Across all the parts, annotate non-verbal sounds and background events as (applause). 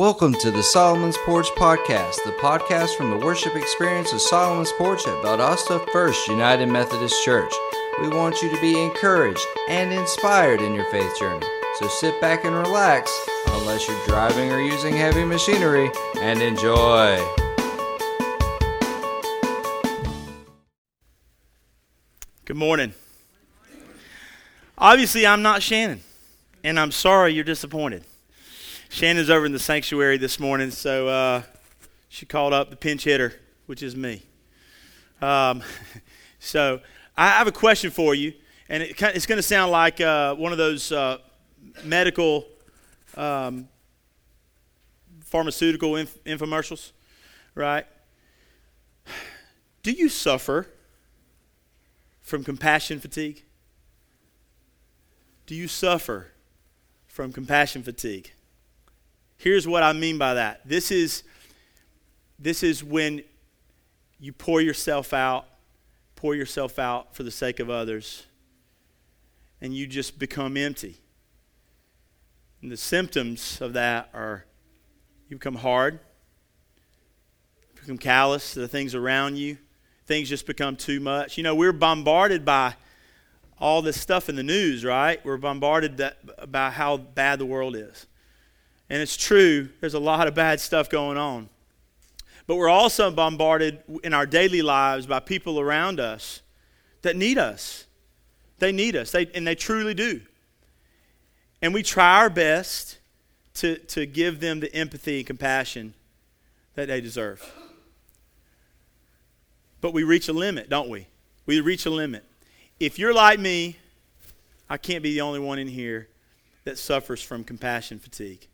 Welcome to the Solomon's Porch Podcast, the podcast from the worship experience of Solomon's Porch at Valdosta First United Methodist Church. We want you to be encouraged and inspired in your faith journey. So sit back and relax, unless you're driving or using heavy machinery, and enjoy. Good morning. Obviously, I'm not Shannon, and I'm sorry you're disappointed. Shannon's over in the sanctuary this morning, so uh, she called up the pinch hitter, which is me. Um, (laughs) so I have a question for you, and it, it's going to sound like uh, one of those uh, medical, um, pharmaceutical inf- infomercials, right? Do you suffer from compassion fatigue? Do you suffer from compassion fatigue? Here's what I mean by that. This is this is when you pour yourself out, pour yourself out for the sake of others, and you just become empty. And the symptoms of that are you become hard, you become callous to the things around you, things just become too much. You know, we're bombarded by all this stuff in the news, right? We're bombarded that, by how bad the world is. And it's true, there's a lot of bad stuff going on. But we're also bombarded in our daily lives by people around us that need us. They need us, they, and they truly do. And we try our best to, to give them the empathy and compassion that they deserve. But we reach a limit, don't we? We reach a limit if you're like me, I can't be the only one in here that suffers from compassion fatigue.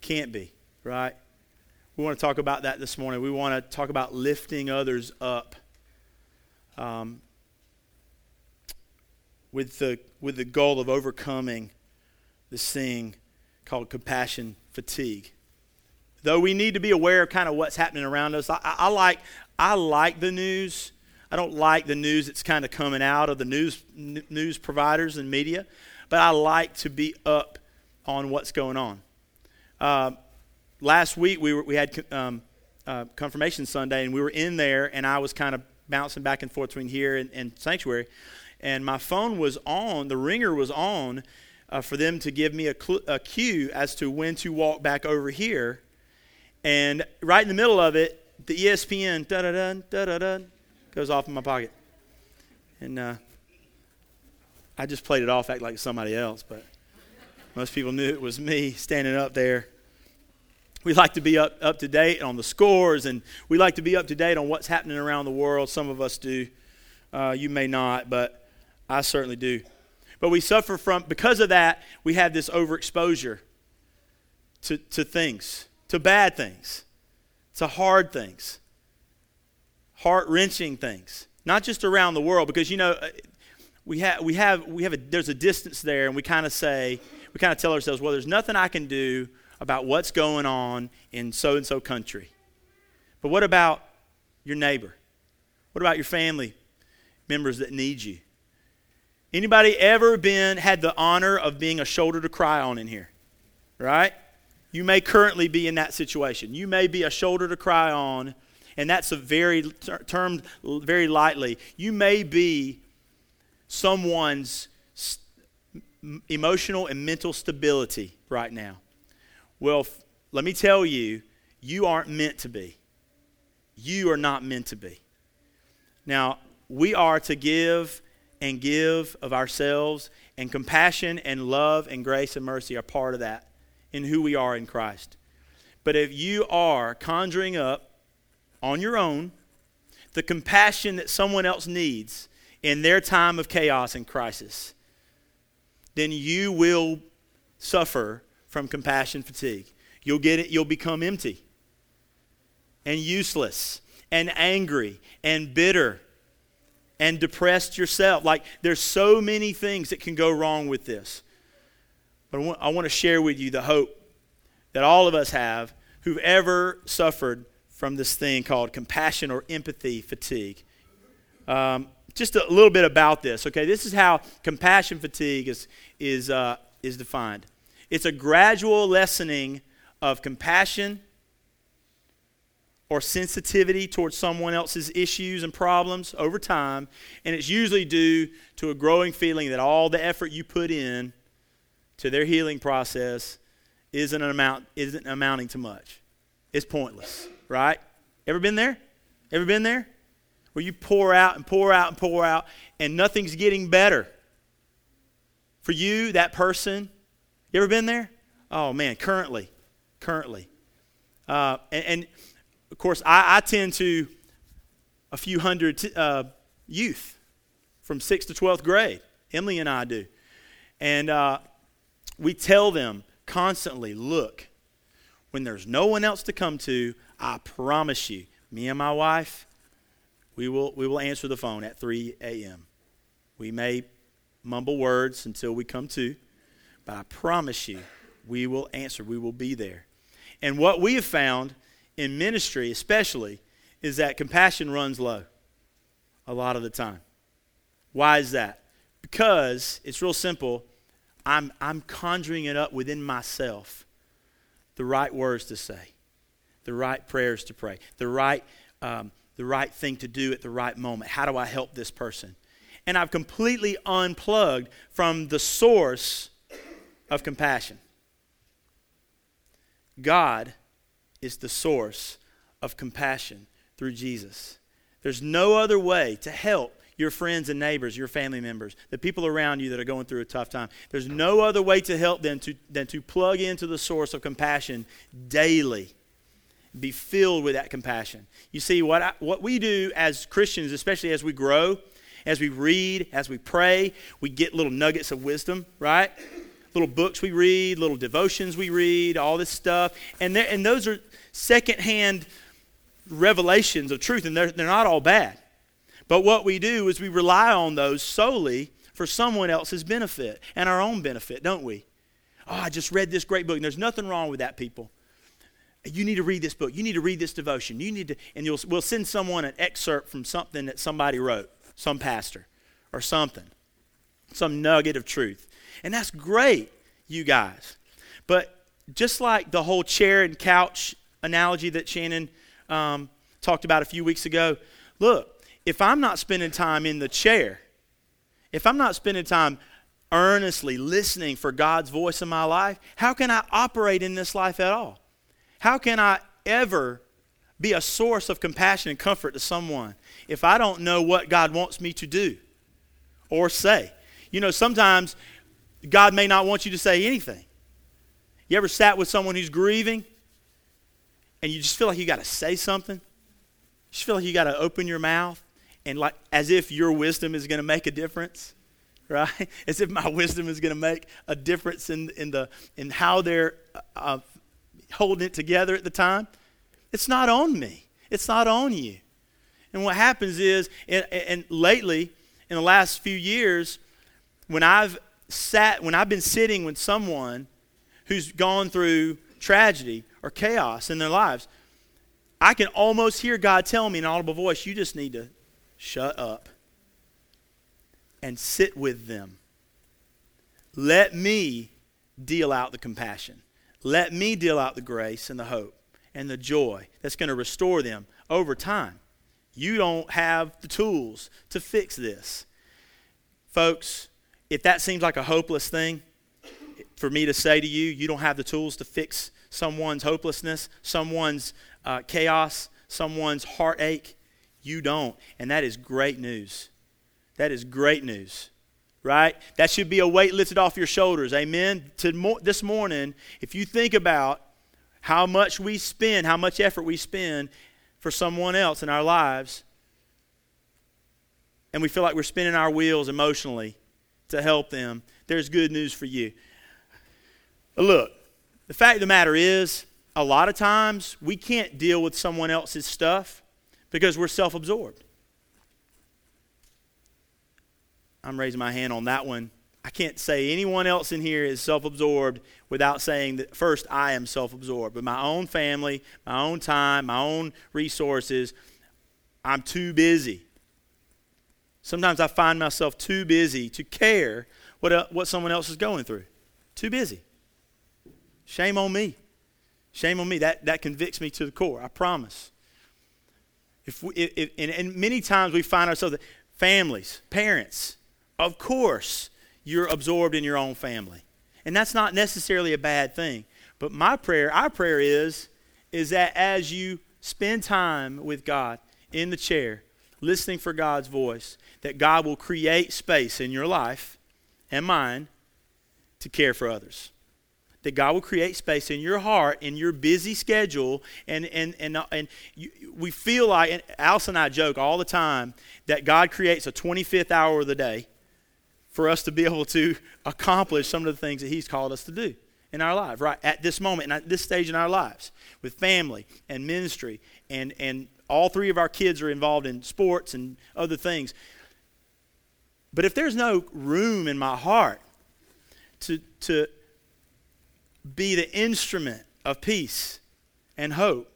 Can't be, right? We want to talk about that this morning. We want to talk about lifting others up um, with, the, with the goal of overcoming this thing called compassion fatigue. Though we need to be aware of kind of what's happening around us, I, I like, I like the news I don't like the news that's kind of coming out of the news n- news providers and media, but I like to be up on what's going on. Uh, last week we were, we had um, uh, confirmation Sunday, and we were in there, and I was kind of bouncing back and forth between here and, and sanctuary, and my phone was on, the ringer was on. Uh, for them to give me a, cl- a cue as to when to walk back over here. And right in the middle of it, the ESPN da da da da da goes off in my pocket. And uh, I just played it off, act like somebody else, but most people knew it was me standing up there. We like to be up, up to date on the scores, and we like to be up to date on what's happening around the world. Some of us do. Uh, you may not, but I certainly do. But we suffer from, because of that, we have this overexposure to, to things, to bad things, to hard things heart wrenching things, not just around the world, because you know, uh, we have, we have, we have a, there's a distance there, and we kind of say, we kind of tell ourselves, well, there's nothing I can do about what's going on in so and so country. But what about your neighbor? What about your family members that need you? Anybody ever been had the honor of being a shoulder to cry on in here? Right? You may currently be in that situation. You may be a shoulder to cry on and that's a very ter- termed very lightly. You may be someone's emotional and mental stability right now. Well, f- let me tell you, you aren't meant to be. You are not meant to be. Now, we are to give and give of ourselves, and compassion and love and grace and mercy are part of that in who we are in Christ. But if you are conjuring up on your own the compassion that someone else needs in their time of chaos and crisis, then you will suffer from compassion fatigue. You'll get it, you'll become empty and useless and angry and bitter and depressed yourself. Like there's so many things that can go wrong with this. But I want, I want to share with you the hope that all of us have who've ever suffered from this thing called compassion or empathy fatigue. Um, just a little bit about this, okay? This is how compassion fatigue is, is, uh, is defined it's a gradual lessening of compassion or sensitivity towards someone else's issues and problems over time, and it's usually due to a growing feeling that all the effort you put in to their healing process isn't amount isn't amounting to much. It's pointless, right? Ever been there? Ever been there? Where you pour out and pour out and pour out and nothing's getting better. For you, that person, you ever been there? Oh man, currently, currently. Uh, and, and, of course, I, I, tend to a few hundred t- uh, youth from 6th to 12th grade. Emily and I do. And uh, we tell them constantly look, when there's no one else to come to, I promise you, me and my wife, we will, we will answer the phone at 3 a.m. We may mumble words until we come to, but I promise you, we will answer. We will be there. And what we have found in ministry, especially, is that compassion runs low a lot of the time. Why is that? Because it's real simple. I'm, I'm conjuring it up within myself the right words to say, the right prayers to pray, the right, um, the right thing to do at the right moment. How do I help this person? And I've completely unplugged from the source of compassion. God is the source of compassion through Jesus. There's no other way to help your friends and neighbors, your family members, the people around you that are going through a tough time. There's no other way to help them to, than to plug into the source of compassion daily. Be filled with that compassion. You see, what, I, what we do as Christians, especially as we grow, as we read, as we pray, we get little nuggets of wisdom, right? Little books we read, little devotions we read, all this stuff. And, and those are secondhand revelations of truth, and they're, they're not all bad. But what we do is we rely on those solely for someone else's benefit and our own benefit, don't we? Oh, I just read this great book, and there's nothing wrong with that, people. You need to read this book. You need to read this devotion. You need to, and you'll, we'll send someone an excerpt from something that somebody wrote, some pastor or something, some nugget of truth. And that's great, you guys. But just like the whole chair and couch analogy that Shannon um, talked about a few weeks ago, look, if I'm not spending time in the chair, if I'm not spending time earnestly listening for God's voice in my life, how can I operate in this life at all? How can I ever be a source of compassion and comfort to someone if I don't know what God wants me to do or say? You know, sometimes God may not want you to say anything. You ever sat with someone who's grieving and you just feel like you got to say something? You just feel like you got to open your mouth? and like as if your wisdom is going to make a difference (laughs) right as if my wisdom is going to make a difference in, in the in how they're uh, holding it together at the time it's not on me it's not on you and what happens is and, and lately in the last few years when i've sat when i've been sitting with someone who's gone through tragedy or chaos in their lives i can almost hear god tell me in an audible voice you just need to shut up and sit with them. Let me deal out the compassion. Let me deal out the grace and the hope and the joy that's going to restore them over time. You don't have the tools to fix this. Folks, if that seems like a hopeless thing for me to say to you, you don't have the tools to fix someone's hopelessness, someone's uh, chaos, someone's heartache, you don't. And that is great news. That is great news. Right? That should be a weight lifted off your shoulders. Amen. To this morning, if you think about how much we spend, how much effort we spend for someone else in our lives, and we feel like we're spinning our wheels emotionally to help them, there's good news for you. Look, the fact of the matter is, a lot of times we can't deal with someone else's stuff because we're self absorbed. I'm raising my hand on that one. I can't say anyone else in here is self absorbed without saying that first I am self absorbed. But my own family, my own time, my own resources, I'm too busy. Sometimes I find myself too busy to care what, uh, what someone else is going through. Too busy. Shame on me. Shame on me. That, that convicts me to the core, I promise. If we, if, and, and many times we find ourselves, families, parents, of course, you're absorbed in your own family. And that's not necessarily a bad thing. But my prayer, our prayer is, is that as you spend time with God in the chair, listening for God's voice, that God will create space in your life and mine to care for others. That God will create space in your heart, in your busy schedule, and and and uh, and you, we feel like and Alice and I joke all the time that God creates a 25th hour of the day for us to be able to accomplish some of the things that He's called us to do in our life, right at this moment and at this stage in our lives, with family and ministry, and and all three of our kids are involved in sports and other things. But if there's no room in my heart to, to be the instrument of peace and hope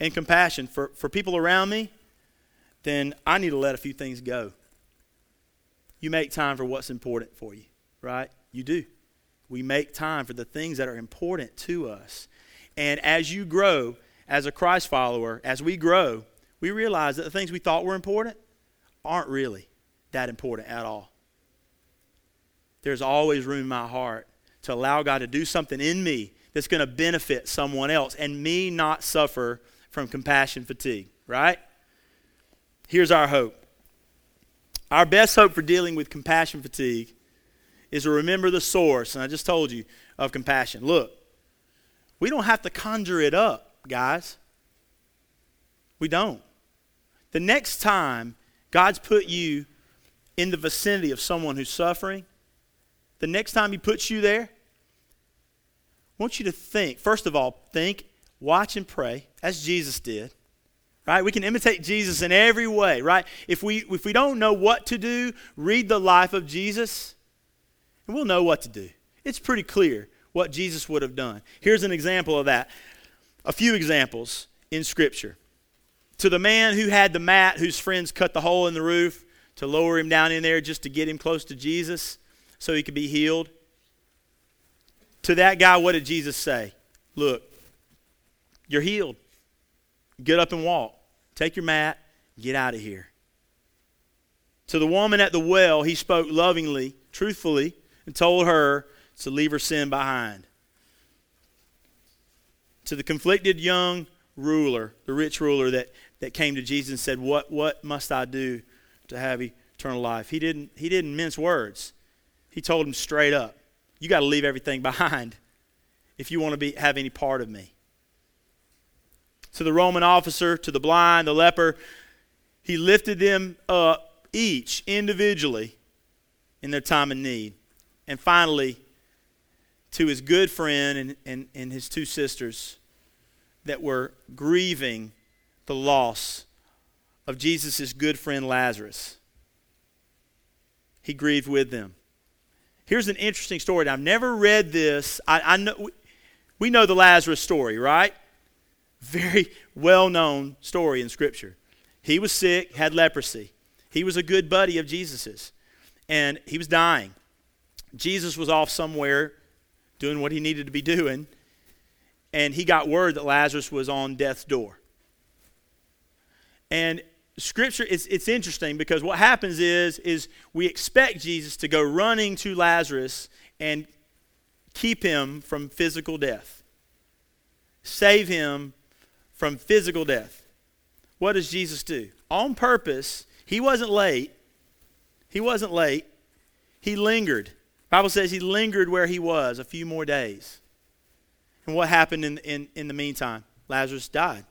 and compassion for, for people around me, then I need to let a few things go. You make time for what's important for you, right? You do. We make time for the things that are important to us. And as you grow as a Christ follower, as we grow, we realize that the things we thought were important aren't really that important at all. There's always room in my heart to allow God to do something in me that's going to benefit someone else and me not suffer from compassion fatigue, right? Here's our hope. Our best hope for dealing with compassion fatigue is to remember the source, and I just told you, of compassion. Look, we don't have to conjure it up, guys. We don't. The next time God's put you in the vicinity of someone who's suffering, the next time He puts you there, I want you to think. First of all, think, watch, and pray, as Jesus did. Right? We can imitate Jesus in every way, right? If we if we don't know what to do, read the life of Jesus, and we'll know what to do. It's pretty clear what Jesus would have done. Here's an example of that. A few examples in Scripture. To the man who had the mat whose friends cut the hole in the roof to lower him down in there just to get him close to Jesus so he could be healed. To that guy, what did Jesus say? Look, you're healed. Get up and walk. Take your mat, get out of here. To the woman at the well, he spoke lovingly, truthfully, and told her to leave her sin behind. To the conflicted young ruler, the rich ruler that, that came to Jesus and said, What, what must I do to have eternal life? He didn't, he didn't mince words. He told him straight up, You got to leave everything (laughs) behind if you want to be, have any part of me. To the Roman officer, to the blind, the leper, he lifted them up each individually in their time of need. And finally, to his good friend and, and, and his two sisters that were grieving the loss of Jesus' good friend Lazarus. He grieved with them. Here's an interesting story. I've never read this. I, I know we know the Lazarus story, right? Very well known story in Scripture. He was sick, had leprosy. He was a good buddy of Jesus's, and he was dying. Jesus was off somewhere doing what he needed to be doing, and he got word that Lazarus was on death's door. And scripture it's, it's interesting because what happens is is we expect jesus to go running to lazarus and keep him from physical death save him from physical death. What does jesus do? On purpose he wasn't late. He wasn't late. He lingered. Bible says he lingered where he was a few more days. And what happened in, in, in the meantime? Lazarus died.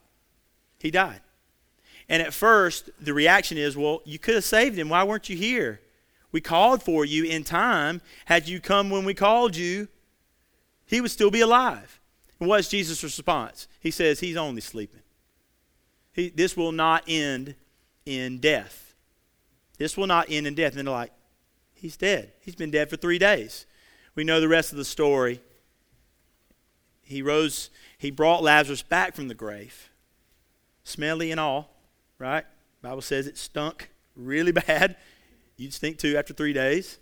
He died. And at first, the reaction is, well, you could have saved him. Why weren't you here? We called for you in time. Had you come when we called you, he would still be alive. What's Jesus' response? He says, He's only sleeping. He, this will not end in death. This will not end in death. And they're like, He's dead. He's been dead for three days. We know the rest of the story. He rose, he brought Lazarus back from the grave, smelly and all right? Bible says it stunk really (laughs) bad. You'd stink too after three days.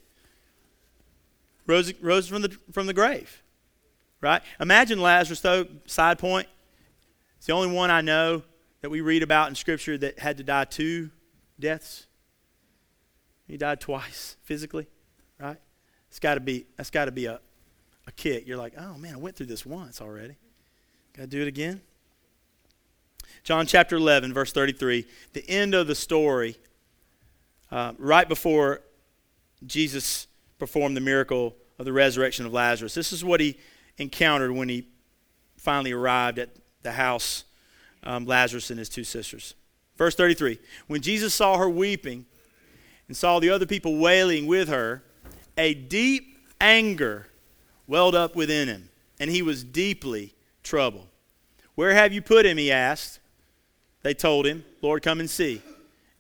Rose, rose from, the, from the grave, right? Imagine Lazarus, though, side point. It's the only one I know that we read about in Scripture that had to die two deaths. He died twice (laughs) physically, right? It's got to be that's got to be a, a kick. You're like, oh man, I went through this once already. Got to do it again. John chapter 11, verse 33, the end of the story, uh, right before Jesus performed the miracle of the resurrection of Lazarus. This is what he encountered when he finally arrived at the house, um, Lazarus and his two sisters. Verse 33 When Jesus saw her weeping and saw the other people wailing with her, a deep anger welled up within him, and he was deeply troubled. Where have you put him? He asked. They told him, Lord, come and see.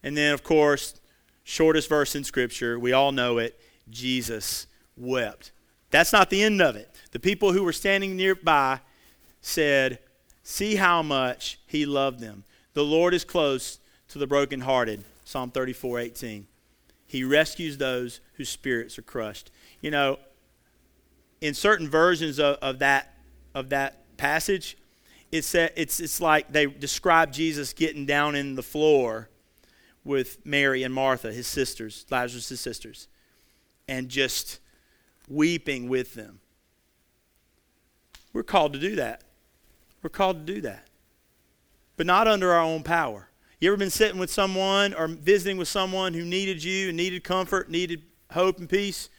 And then, of course, shortest verse in Scripture, we all know it Jesus wept. That's not the end of it. The people who were standing nearby said, See how much he loved them. The Lord is close to the brokenhearted. Psalm 34 18. He rescues those whose spirits are crushed. You know, in certain versions of, of that of that passage, it's, it's, it's like they describe Jesus getting down in the floor with Mary and Martha, his sisters, Lazarus' sisters, and just weeping with them. We're called to do that. We're called to do that. But not under our own power. You ever been sitting with someone or visiting with someone who needed you and needed comfort, needed hope and peace,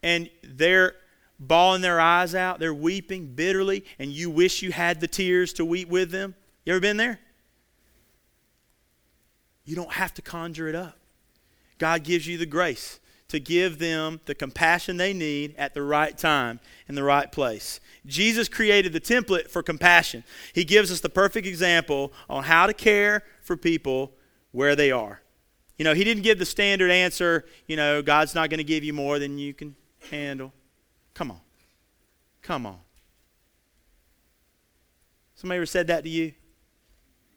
and they're bawling their eyes out, they're weeping bitterly, and you wish you had the tears to weep with them? You ever been there? You don't have to conjure it up. God gives you the grace to give them the compassion they need at the right time in the right place. Jesus created the template for compassion. He gives us the perfect example on how to care for people where they are. You know, he didn't give the standard answer, you know, God's not going to give you more than you can handle. Come on. Come on. Somebody ever said that to you?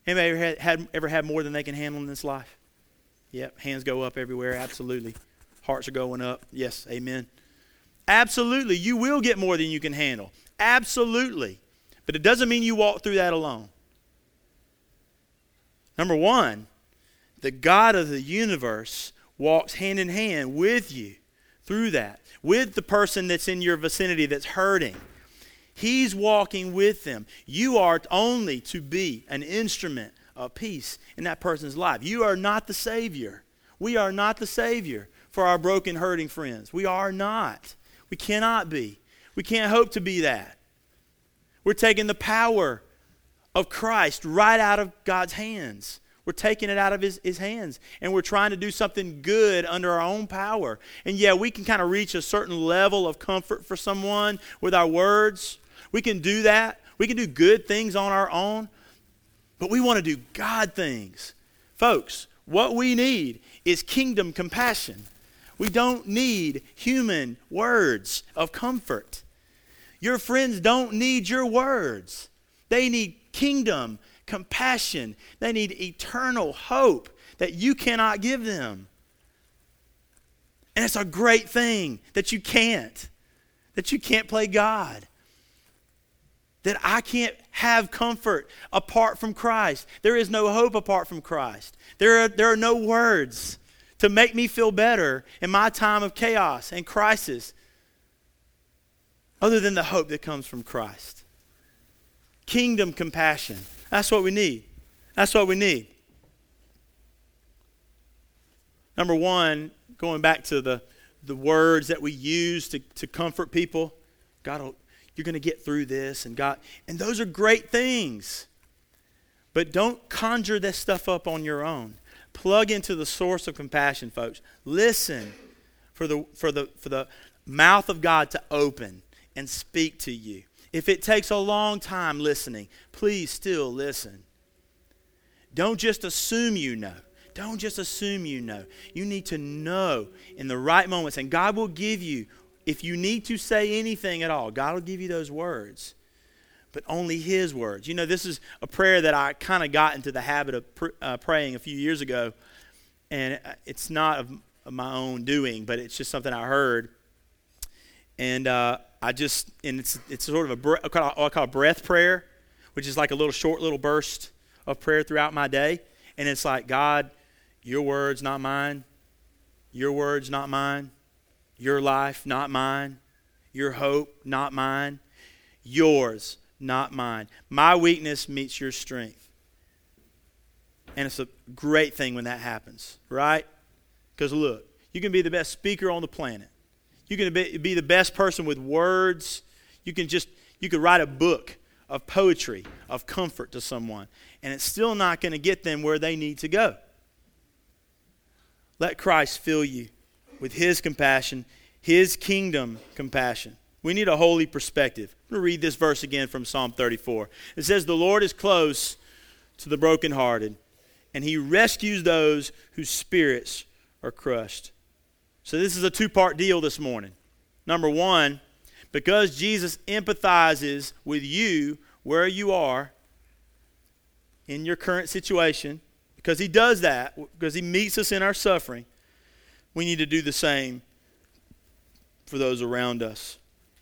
Anybody ever had, had, ever had more than they can handle in this life? Yep, hands go up everywhere, absolutely. Hearts are going up. Yes, amen. Absolutely, you will get more than you can handle. Absolutely. But it doesn't mean you walk through that alone. Number one, the God of the universe walks hand in hand with you through that, with the person that's in your vicinity that's hurting. He's walking with them. You are only to be an instrument of peace in that person's life. You are not the Savior. We are not the Savior for our broken, hurting friends. We are not. We cannot be. We can't hope to be that. We're taking the power of Christ right out of God's hands. We're taking it out of his, his hands and we're trying to do something good under our own power. And yeah, we can kind of reach a certain level of comfort for someone with our words. We can do that. We can do good things on our own. But we want to do God things. Folks, what we need is kingdom compassion. We don't need human words of comfort. Your friends don't need your words. They need kingdom, compassion. They need eternal hope that you cannot give them. And it's a great thing that you can't, that you can't play God. That I can't have comfort apart from Christ. There is no hope apart from Christ. There are, there are no words to make me feel better in my time of chaos and crisis other than the hope that comes from Christ. Kingdom compassion. That's what we need. That's what we need. Number one, going back to the, the words that we use to, to comfort people, God, you're going to get through this, and God, and those are great things. But don't conjure this stuff up on your own. Plug into the source of compassion, folks. Listen for the, for the, for the mouth of God to open and speak to you. If it takes a long time listening, please still listen. Don't just assume you know. Don't just assume you know. You need to know in the right moments. And God will give you, if you need to say anything at all, God will give you those words but only His words. You know, this is a prayer that I kind of got into the habit of pr- uh, praying a few years ago, and it's not of, of, my own doing, but it's just something I heard. And uh, I just, and it's, it's sort of a, what I call a breath prayer, which is like a little short little burst of prayer throughout my day. And it's like, God, your words, not mine. Your words, not mine. Your life, not mine. Your hope, not mine. Yours, not mine. My weakness meets your strength. And it's a great thing when that happens, right? Because look, you can be the best speaker on the planet. You can be, the best person with words. You can just, you could write a book of poetry, of comfort to someone, and it's still not going to get them where they need to go. Let Christ fill you with his compassion, his kingdom compassion. We need a holy perspective. I'm going to read this verse again from Psalm 34. It says, The Lord is close to the brokenhearted, and he rescues those whose spirits are crushed. So, this is a two part deal this morning. Number one, because Jesus empathizes with you where you are in your current situation, because he does that, because he meets us in our suffering, we need to do the same for those around us.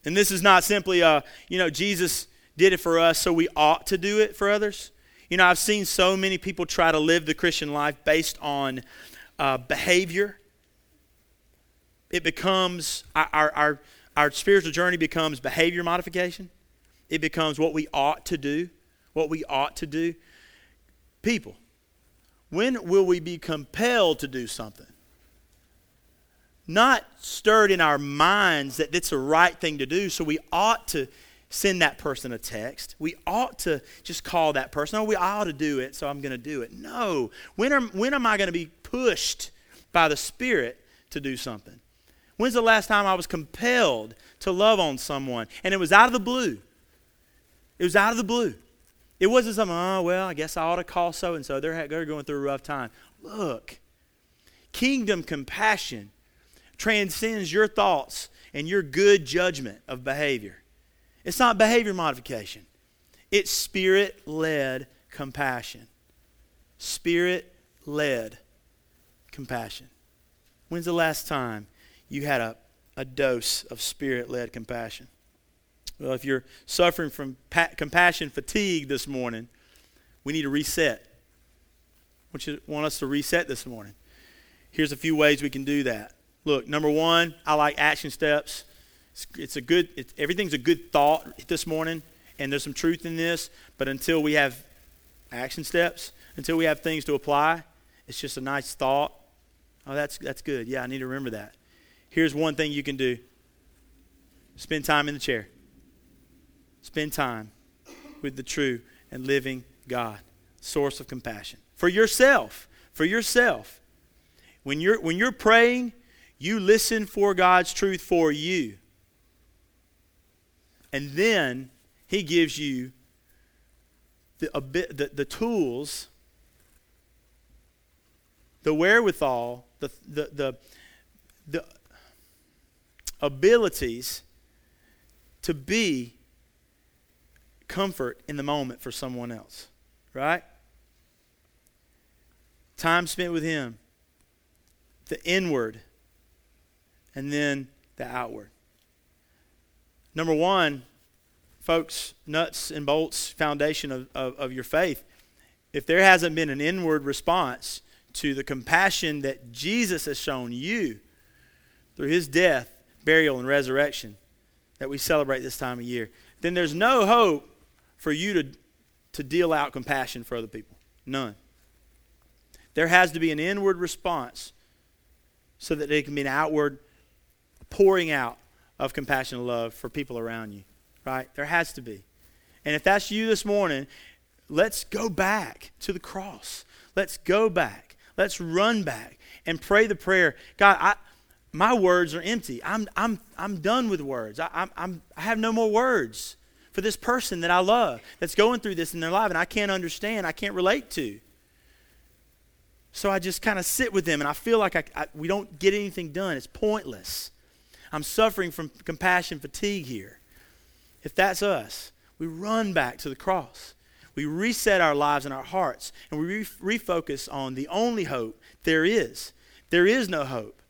And this is not simply, a, you know, Jesus did it for us, so we ought to do it for others. You know, I've seen so many people try to live the Christian life based on uh, behavior. It becomes our, our, our spiritual journey becomes behavior modification. It becomes what we ought to do, what we ought to do. People, when will we be compelled to do something? Not stirred in our minds that it's the right thing to do, so we ought to send that person a text. We ought to just call that person. Oh, we ought to do it, so I'm going to do it. No. When, are, when am I going to be pushed by the Spirit to do something? When's the last time I was compelled to love on someone? And it was out of the blue. It was out of the blue. It wasn't something, oh, well, I guess I ought to call so and so. They're going through a rough time. Look, kingdom compassion transcends your thoughts and your good judgment of behavior. It's not behavior modification, it's spirit led compassion. Spirit led compassion. When's the last time you had a, a dose of spirit led compassion. Well, if you're suffering from pa- compassion fatigue this morning, we need to reset. I want, you, want us to reset this morning. Here's a few ways we can do that. Look, number one, I like action steps. It's, it's a good, it's, everything's a good thought this morning, and there's some truth in this, but until we have action steps, until we have things to apply, it's just a nice thought. Oh, that's, that's good. Yeah, I need to remember that here's one thing you can do spend time in the chair. Spend time with the true and living God, source of compassion. For yourself, for yourself. When you're, when you're praying, you listen for God's truth for you. And then He gives you the, bit, the, the tools, the wherewithal, the, the, the, the abilities to be comfort in the moment for someone else, right? Time spent with Him, the inward, and then the outward. Number one, folks, nuts and bolts foundation of, of, of your faith. If there hasn't been an inward response to the compassion that Jesus has shown you through his death burial, and resurrection that we celebrate this time of year, then there's no hope for you to, to deal out compassion for other people. None. There has to be an inward response so that it can be an outward pouring out of compassion and love for people around you. Right? There has to be. And if that's you this morning, let's go back to the cross. Let's go back. Let's run back and pray the prayer God, I, my words are empty. I'm, I'm, I'm done with words. I, I'm, I have no more words for this person that I love that's going through this in their life and I can't understand, I can't relate to. So I just kind of sit with them and I feel like I, I, we don't get anything done. It's pointless. I'm suffering from compassion fatigue here. If that's us, we run back to the cross. We reset our lives and our hearts and we re- refocus on the only hope there is. There is no hope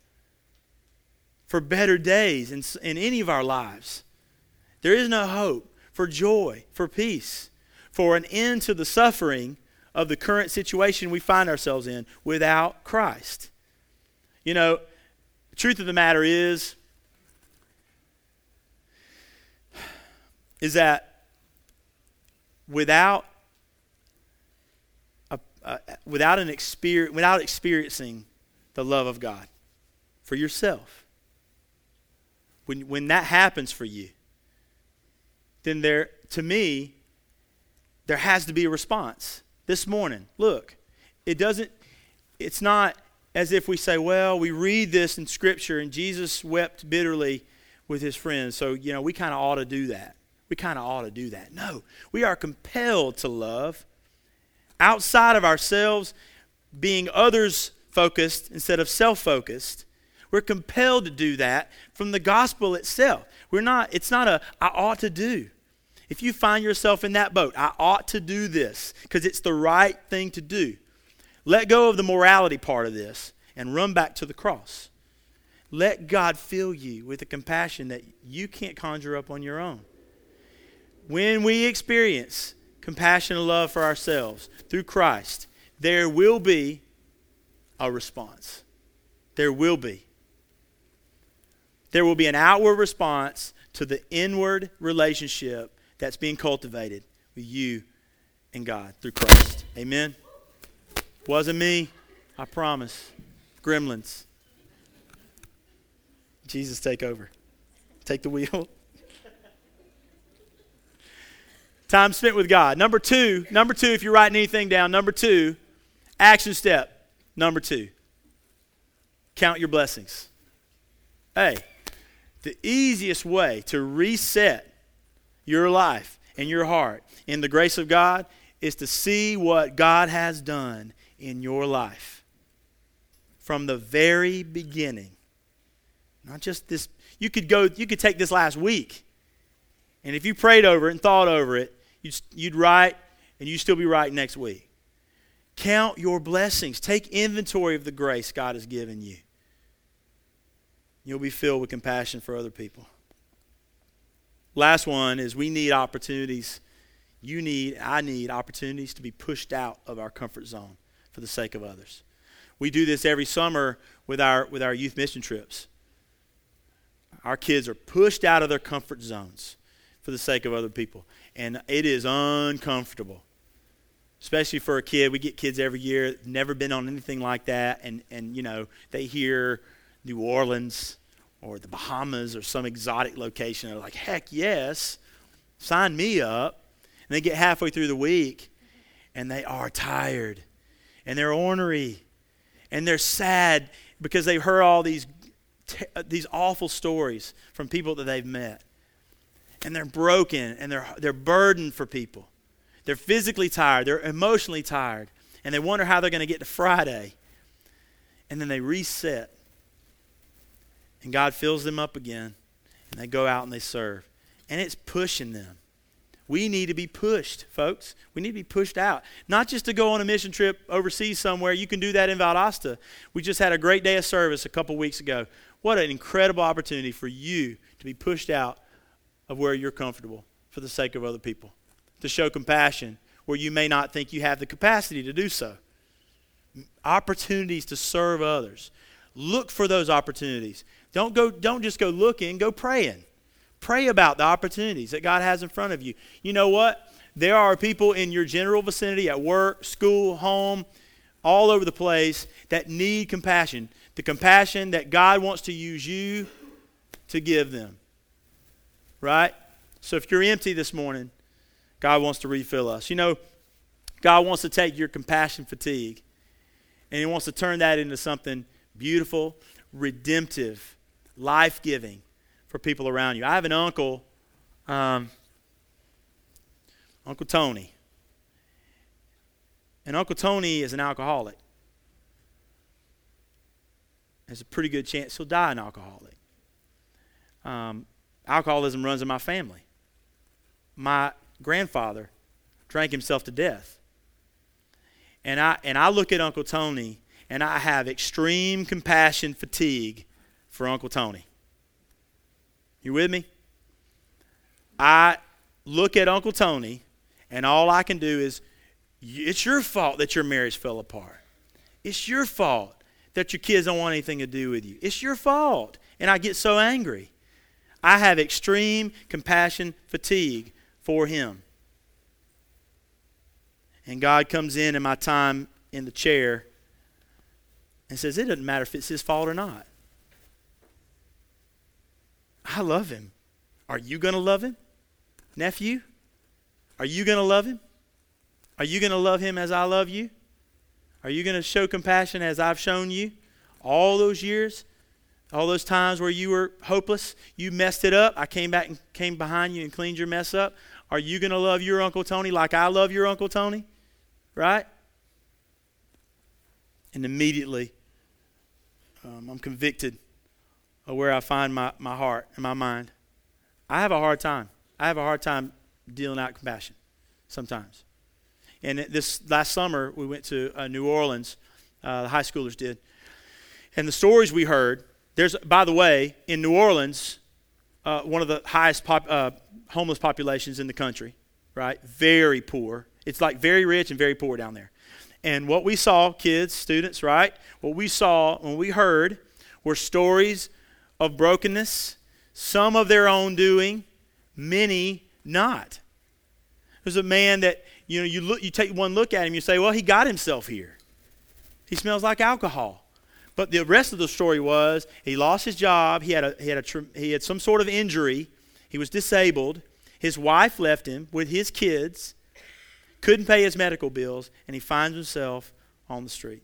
for better days in, in any of our lives There is no hope for joy, for peace, for an end to the suffering of the current situation we find ourselves in without Christ. You know, the truth of the matter is, is that without a, without an experience, without experiencing the love of God for yourself, when when that happens for you, then there, to me, there has to be a response. This morning, look, it doesn't, it's not as if we say, well, we read this in Scripture and Jesus wept bitterly with his friends, so, you know, we kind of ought to do that. We kind of ought to do that. No, we are compelled to love outside of ourselves, being others focused instead of self focused. We're compelled to do that from the gospel itself. We're not, it's not a, I ought to do. If you find yourself in that boat, I ought to do this because it's the right thing to do. Let go of the morality part of this and run back to the cross. Let God fill you with a compassion that you can't conjure up on your own. When we experience compassion and love for ourselves through Christ, there will be a response. There will be. There will be an outward response to the inward relationship that's being cultivated with you and God through Christ. Amen. Wasn't me, I promise. Gremlins. Jesus, take over. Take the wheel. Time spent with God. Number two, number two, if you're writing anything down, number two, action step. Number two, count your blessings. Hey, the easiest way to reset your life and your heart in the grace of God is to see what God has done in your life from the very beginning. Not just this you could go you could take this last week and if you prayed over it and thought over it, you'd, you'd write and you'd still be right next week. Count your blessings. Take inventory of the grace God has given you. You'll be filled with compassion for other people. Last one is we need opportunities. You need, I need opportunities to be pushed out of our comfort zone for the sake of others. We do this every summer with our, with our youth mission trips. Our kids are pushed out of their comfort zones for the sake of other people. And it is uncomfortable, especially for a kid. We get kids every year, never been on anything like that. And, and you know, they hear New Orleans or the Bahamas or some exotic location. They're like, heck yes, sign me up. And they get halfway through the week and they are tired and they're ornery and they're sad because they've heard all these, uh, these awful stories from people that they've met. And they're broken and they're, they're burdened for people. They're physically tired, they're emotionally tired, and they wonder how they're going to get to Friday. And then they reset and God fills them up again, and they go out and they serve. And it's pushing them. We need to be pushed, folks. We need to be pushed out. Not just to go on a mission trip overseas somewhere. You can do that in Valdosta. We just had a great day of service a couple weeks ago. What an incredible opportunity for you to be pushed out of where you're comfortable for the sake of other people. To show compassion where you may not think you have the capacity to do so. Opportunities to serve others. Look for those opportunities. Don't go don't just go looking, go praying. Pray about the opportunities that God has in front of you. You know what? There are people in your general vicinity at work, school, home, all over the place that need compassion. The compassion that God wants to use you to give them. Right? So if you're empty this morning, God wants to refill us. You know, God wants to take your compassion fatigue and He wants to turn that into something beautiful, redemptive, life giving for people around you. I have an uncle, um, Uncle Tony. And Uncle Tony is an alcoholic. There's a pretty good chance he'll die an alcoholic. Um, alcoholism runs in my family. My grandfather drank himself to death. And I, and I look at Uncle Tony and I have extreme compassion fatigue for Uncle Tony. You with me? I look at Uncle Tony, and all I can do is, it's your fault that your marriage fell apart. It's your fault that your kids don't want anything to do with you. It's your fault. And I get so angry. I have extreme compassion fatigue for him. And God comes in in my time in the chair and says, It doesn't matter if it's his fault or not. I love him. Are you going to love him, nephew? Are you going to love him? Are you going to love him as I love you? Are you going to show compassion as I've shown you all those years? All those times where you were hopeless, you messed it up. I came back and came behind you and cleaned your mess up. Are you going to love your Uncle Tony like I love your Uncle Tony? Right? And immediately, um, I'm convicted of where I find my, my heart and my mind. I have a hard time. I have a hard time dealing out compassion sometimes. And this last summer, we went to uh, New Orleans. Uh, the high schoolers did. And the stories we heard, there's, by the way, in New Orleans, uh, one of the highest pop, uh, homeless populations in the country, right? Very poor. It's like very rich and very poor down there. And what we saw, kids, students, right? What we saw when we heard were stories of brokenness, some of their own doing, many not. There's a man that you know you look, you take one look at him, you say, well, he got himself here. He smells like alcohol. But the rest of the story was he lost his job. He had a, he had a he had some sort of injury. He was disabled. His wife left him with his kids. Couldn't pay his medical bills, and he finds himself on the street.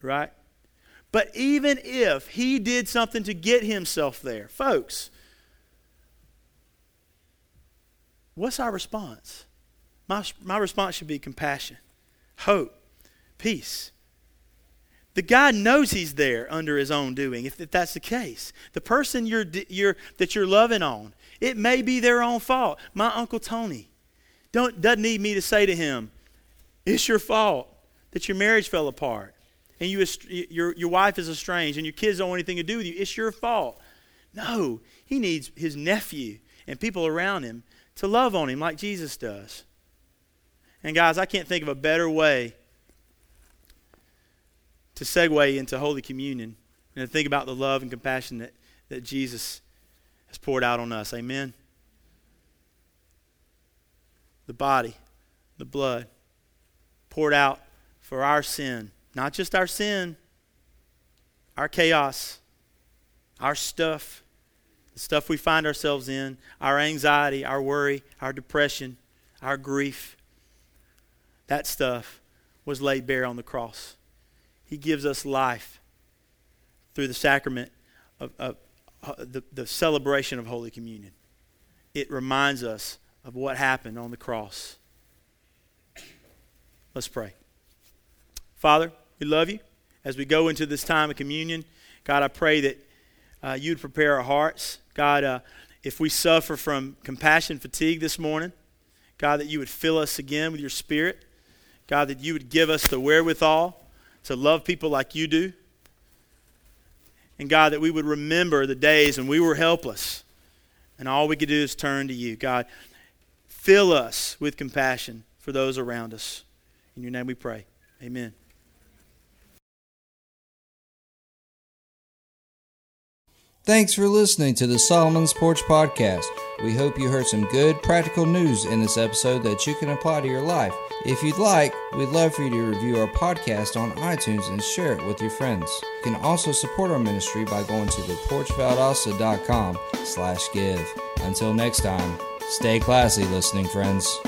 Right? But even if he did something to get himself there, folks, what's our response? My, my response should be compassion, hope, peace. The guy knows he's there under his own doing, if, if that's the case. The person you're, you're, that you're loving on, it may be their own fault. My Uncle Tony don't, doesn't need me to say to him, It's your fault that your marriage fell apart and you, your, your wife is estranged and your kids don't want anything to do with you. It's your fault. No, he needs his nephew and people around him to love on him like Jesus does. And guys, I can't think of a better way to segue into Holy Communion and to think about the love and compassion that, that Jesus has poured out on us. Amen. The body, the blood, poured out for our sin not just our sin, our chaos, our stuff, the stuff we find ourselves in, our anxiety, our worry, our depression, our grief. That stuff was laid bare on the cross. He gives us life through the sacrament of, of uh, the, the celebration of Holy Communion. It reminds us of what happened on the cross. Let's pray. Father, we love you. As we go into this time of communion, God, I pray that uh, you'd prepare our hearts. God, uh, if we suffer from compassion fatigue this morning, God, that you would fill us again with your spirit. God, that you would give us the wherewithal to love people like you do. And God, that we would remember the days when we were helpless and all we could do is turn to you. God, fill us with compassion for those around us. In your name we pray. Amen. Thanks for listening to the Solomon's Porch Podcast. We hope you heard some good practical news in this episode that you can apply to your life. If you'd like, we'd love for you to review our podcast on iTunes and share it with your friends. You can also support our ministry by going to theporchvaldosta.com slash give. Until next time, stay classy, listening friends.